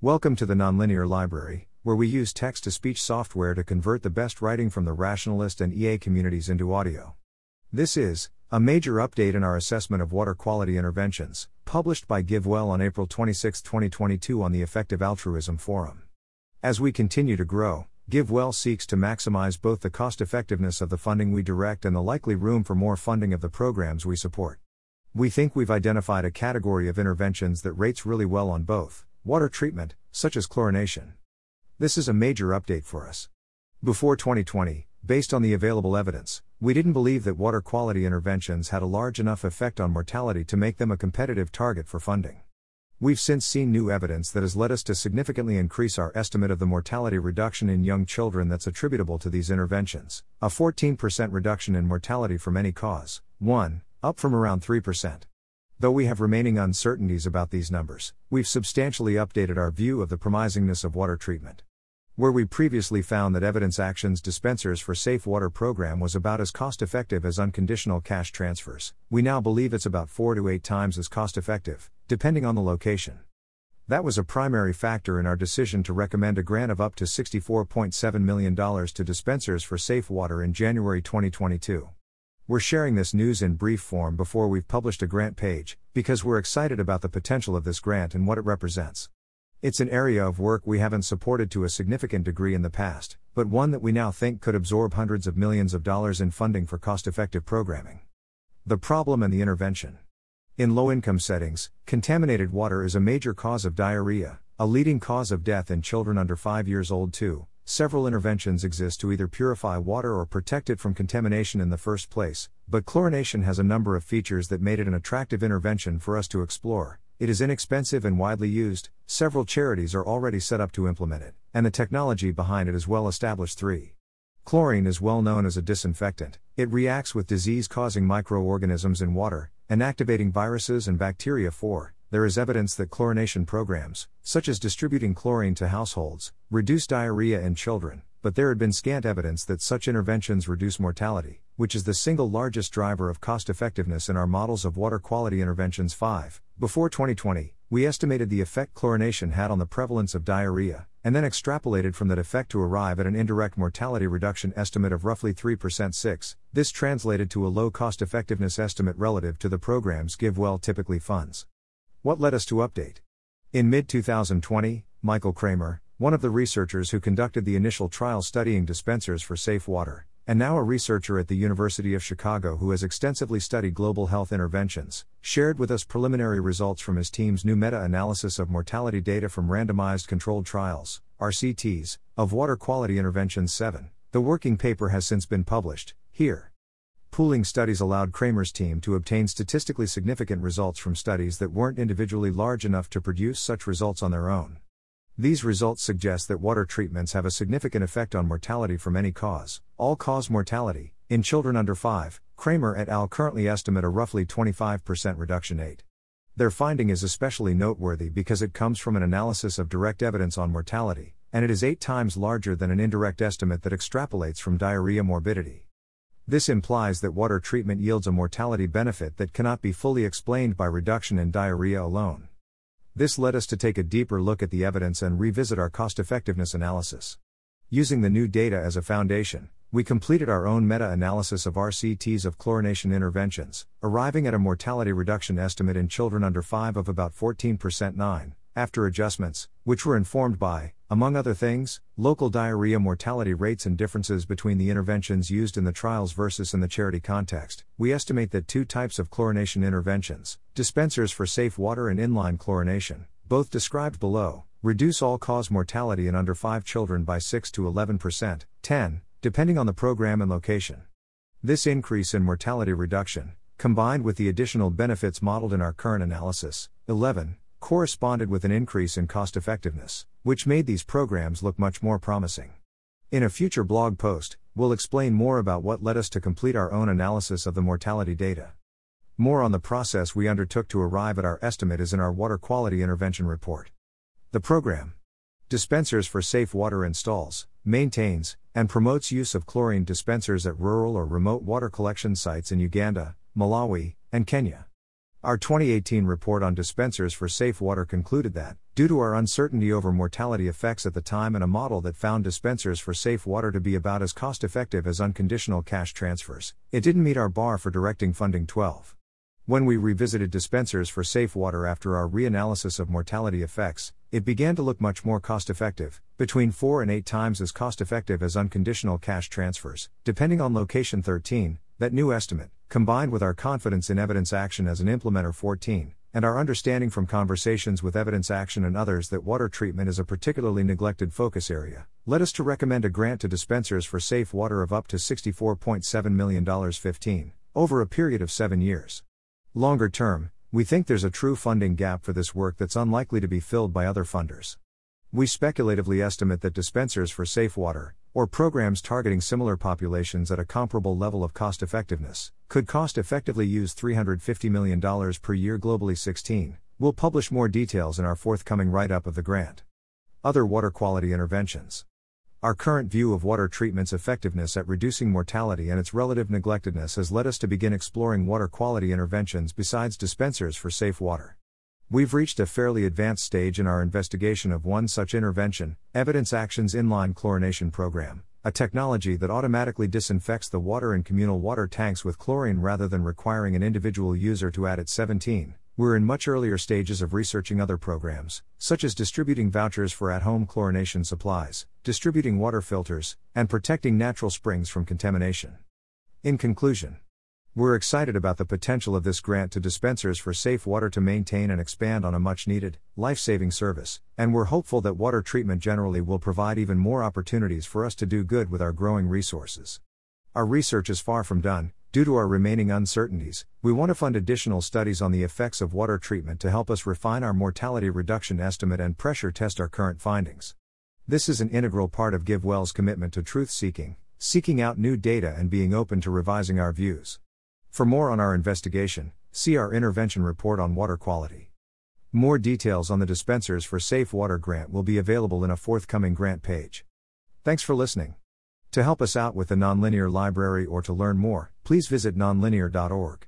Welcome to the Nonlinear Library, where we use text to speech software to convert the best writing from the rationalist and EA communities into audio. This is a major update in our assessment of water quality interventions, published by GiveWell on April 26, 2022, on the Effective Altruism Forum. As we continue to grow, GiveWell seeks to maximize both the cost effectiveness of the funding we direct and the likely room for more funding of the programs we support. We think we've identified a category of interventions that rates really well on both water treatment, such as chlorination. This is a major update for us. Before 2020, based on the available evidence, we didn't believe that water quality interventions had a large enough effect on mortality to make them a competitive target for funding. We've since seen new evidence that has led us to significantly increase our estimate of the mortality reduction in young children that's attributable to these interventions, a 14% reduction in mortality from any cause, 1, up from around 3%. Though we have remaining uncertainties about these numbers, we've substantially updated our view of the promisingness of water treatment. Where we previously found that Evidence Action's Dispensers for Safe Water program was about as cost effective as unconditional cash transfers, we now believe it's about 4 to 8 times as cost effective, depending on the location. That was a primary factor in our decision to recommend a grant of up to $64.7 million to Dispensers for Safe Water in January 2022. We're sharing this news in brief form before we've published a grant page, because we're excited about the potential of this grant and what it represents. It's an area of work we haven't supported to a significant degree in the past, but one that we now think could absorb hundreds of millions of dollars in funding for cost effective programming. The problem and the intervention. In low income settings, contaminated water is a major cause of diarrhea, a leading cause of death in children under 5 years old, too, Several interventions exist to either purify water or protect it from contamination in the first place, but chlorination has a number of features that made it an attractive intervention for us to explore. It is inexpensive and widely used, several charities are already set up to implement it, and the technology behind it is well established. 3. Chlorine is well known as a disinfectant, it reacts with disease causing microorganisms in water, inactivating viruses and bacteria. 4 there is evidence that chlorination programs, such as distributing chlorine to households, reduce diarrhea in children, but there had been scant evidence that such interventions reduce mortality, which is the single largest driver of cost effectiveness in our models of water quality interventions. 5. Before 2020, we estimated the effect chlorination had on the prevalence of diarrhea, and then extrapolated from that effect to arrive at an indirect mortality reduction estimate of roughly 3% 6. This translated to a low cost effectiveness estimate relative to the programs GiveWell typically funds. What led us to update? In mid 2020, Michael Kremer, one of the researchers who conducted the initial trial studying dispensers for safe water, and now a researcher at the University of Chicago who has extensively studied global health interventions, shared with us preliminary results from his team's new meta analysis of mortality data from randomized controlled trials, RCTs, of water quality interventions 7. The working paper has since been published, here. Pooling studies allowed Kremer's team to obtain statistically significant results from studies that weren't individually large enough to produce such results on their own. These results suggest that water treatments have a significant effect on mortality from any cause, all cause mortality, in children under 5. Kremer et al. currently estimate a roughly 25% reduction rate. Their finding is especially noteworthy because it comes from an analysis of direct evidence on mortality, and it is eight times larger than an indirect estimate that extrapolates from diarrhea morbidity. This implies that water treatment yields a mortality benefit that cannot be fully explained by reduction in diarrhea alone. This led us to take a deeper look at the evidence and revisit our cost effectiveness analysis. Using the new data as a foundation, we completed our own meta analysis of RCTs of chlorination interventions, arriving at a mortality reduction estimate in children under 5 of about 14% 9, after adjustments, which were informed by among other things, local diarrhea mortality rates and differences between the interventions used in the trials versus in the charity context, we estimate that two types of chlorination interventions, dispensers for safe water and inline chlorination, both described below, reduce all cause mortality in under 5 children by 6 to 11%, 10, depending on the program and location. This increase in mortality reduction, combined with the additional benefits modeled in our current analysis, 11, corresponded with an increase in cost effectiveness, which made these programs look much more promising. In a future blog post, we'll explain more about what led us to complete our own analysis of the mortality data. More on the process we undertook to arrive at our estimate is in our water quality intervention report. The program Dispensers for Safe Water installs, maintains, and promotes use of chlorine dispensers at rural or remote water collection sites in Uganda, Malawi, and Kenya. Our 2018 report on dispensers for safe water concluded that, due to our uncertainty over mortality effects at the time and a model that found dispensers for safe water to be about as cost effective as unconditional cash transfers, it didn't meet our bar for directing funding 12. When we revisited dispensers for safe water after our reanalysis of mortality effects, it began to look much more cost effective, between 4 and 8 times as cost effective as unconditional cash transfers, depending on location 13, that new estimate, combined with our confidence in evidence action as an implementer 14, and our understanding from conversations with evidence action and others that water treatment is a particularly neglected focus area, led us to recommend a grant to dispensers for safe water of up to $64.7 million 15, over a period of seven years. Longer term, we think there's a true funding gap for this work that's unlikely to be filled by other funders. We speculatively estimate that dispensers for safe water, or programs targeting similar populations at a comparable level of cost effectiveness, could cost effectively use $350 million per year globally. 16. We'll publish more details in our forthcoming write up of the grant. Other water quality interventions. Our current view of water treatment's effectiveness at reducing mortality and its relative neglectedness has led us to begin exploring water quality interventions besides dispensers for safe water. We've reached a fairly advanced stage in our investigation of one such intervention, Evidence Action's inline chlorination program, a technology that automatically disinfects the water in communal water tanks with chlorine rather than requiring an individual user to add it 17. We're in much earlier stages of researching other programs, such as distributing vouchers for at home chlorination supplies, distributing water filters, and protecting natural springs from contamination. In conclusion, we're excited about the potential of this grant to dispensers for safe water to maintain and expand on a much needed, life saving service, and we're hopeful that water treatment generally will provide even more opportunities for us to do good with our growing resources. Our research is far from done, due to our remaining uncertainties. We want to fund additional studies on the effects of water treatment to help us refine our mortality reduction estimate and pressure test our current findings. This is an integral part of GiveWell's commitment to truth seeking, seeking out new data, and being open to revising our views. For more on our investigation, see our intervention report on water quality. More details on the dispensers for safe water grant will be available in a forthcoming grant page. Thanks for listening. To help us out with the Nonlinear Library or to learn more, please visit nonlinear.org.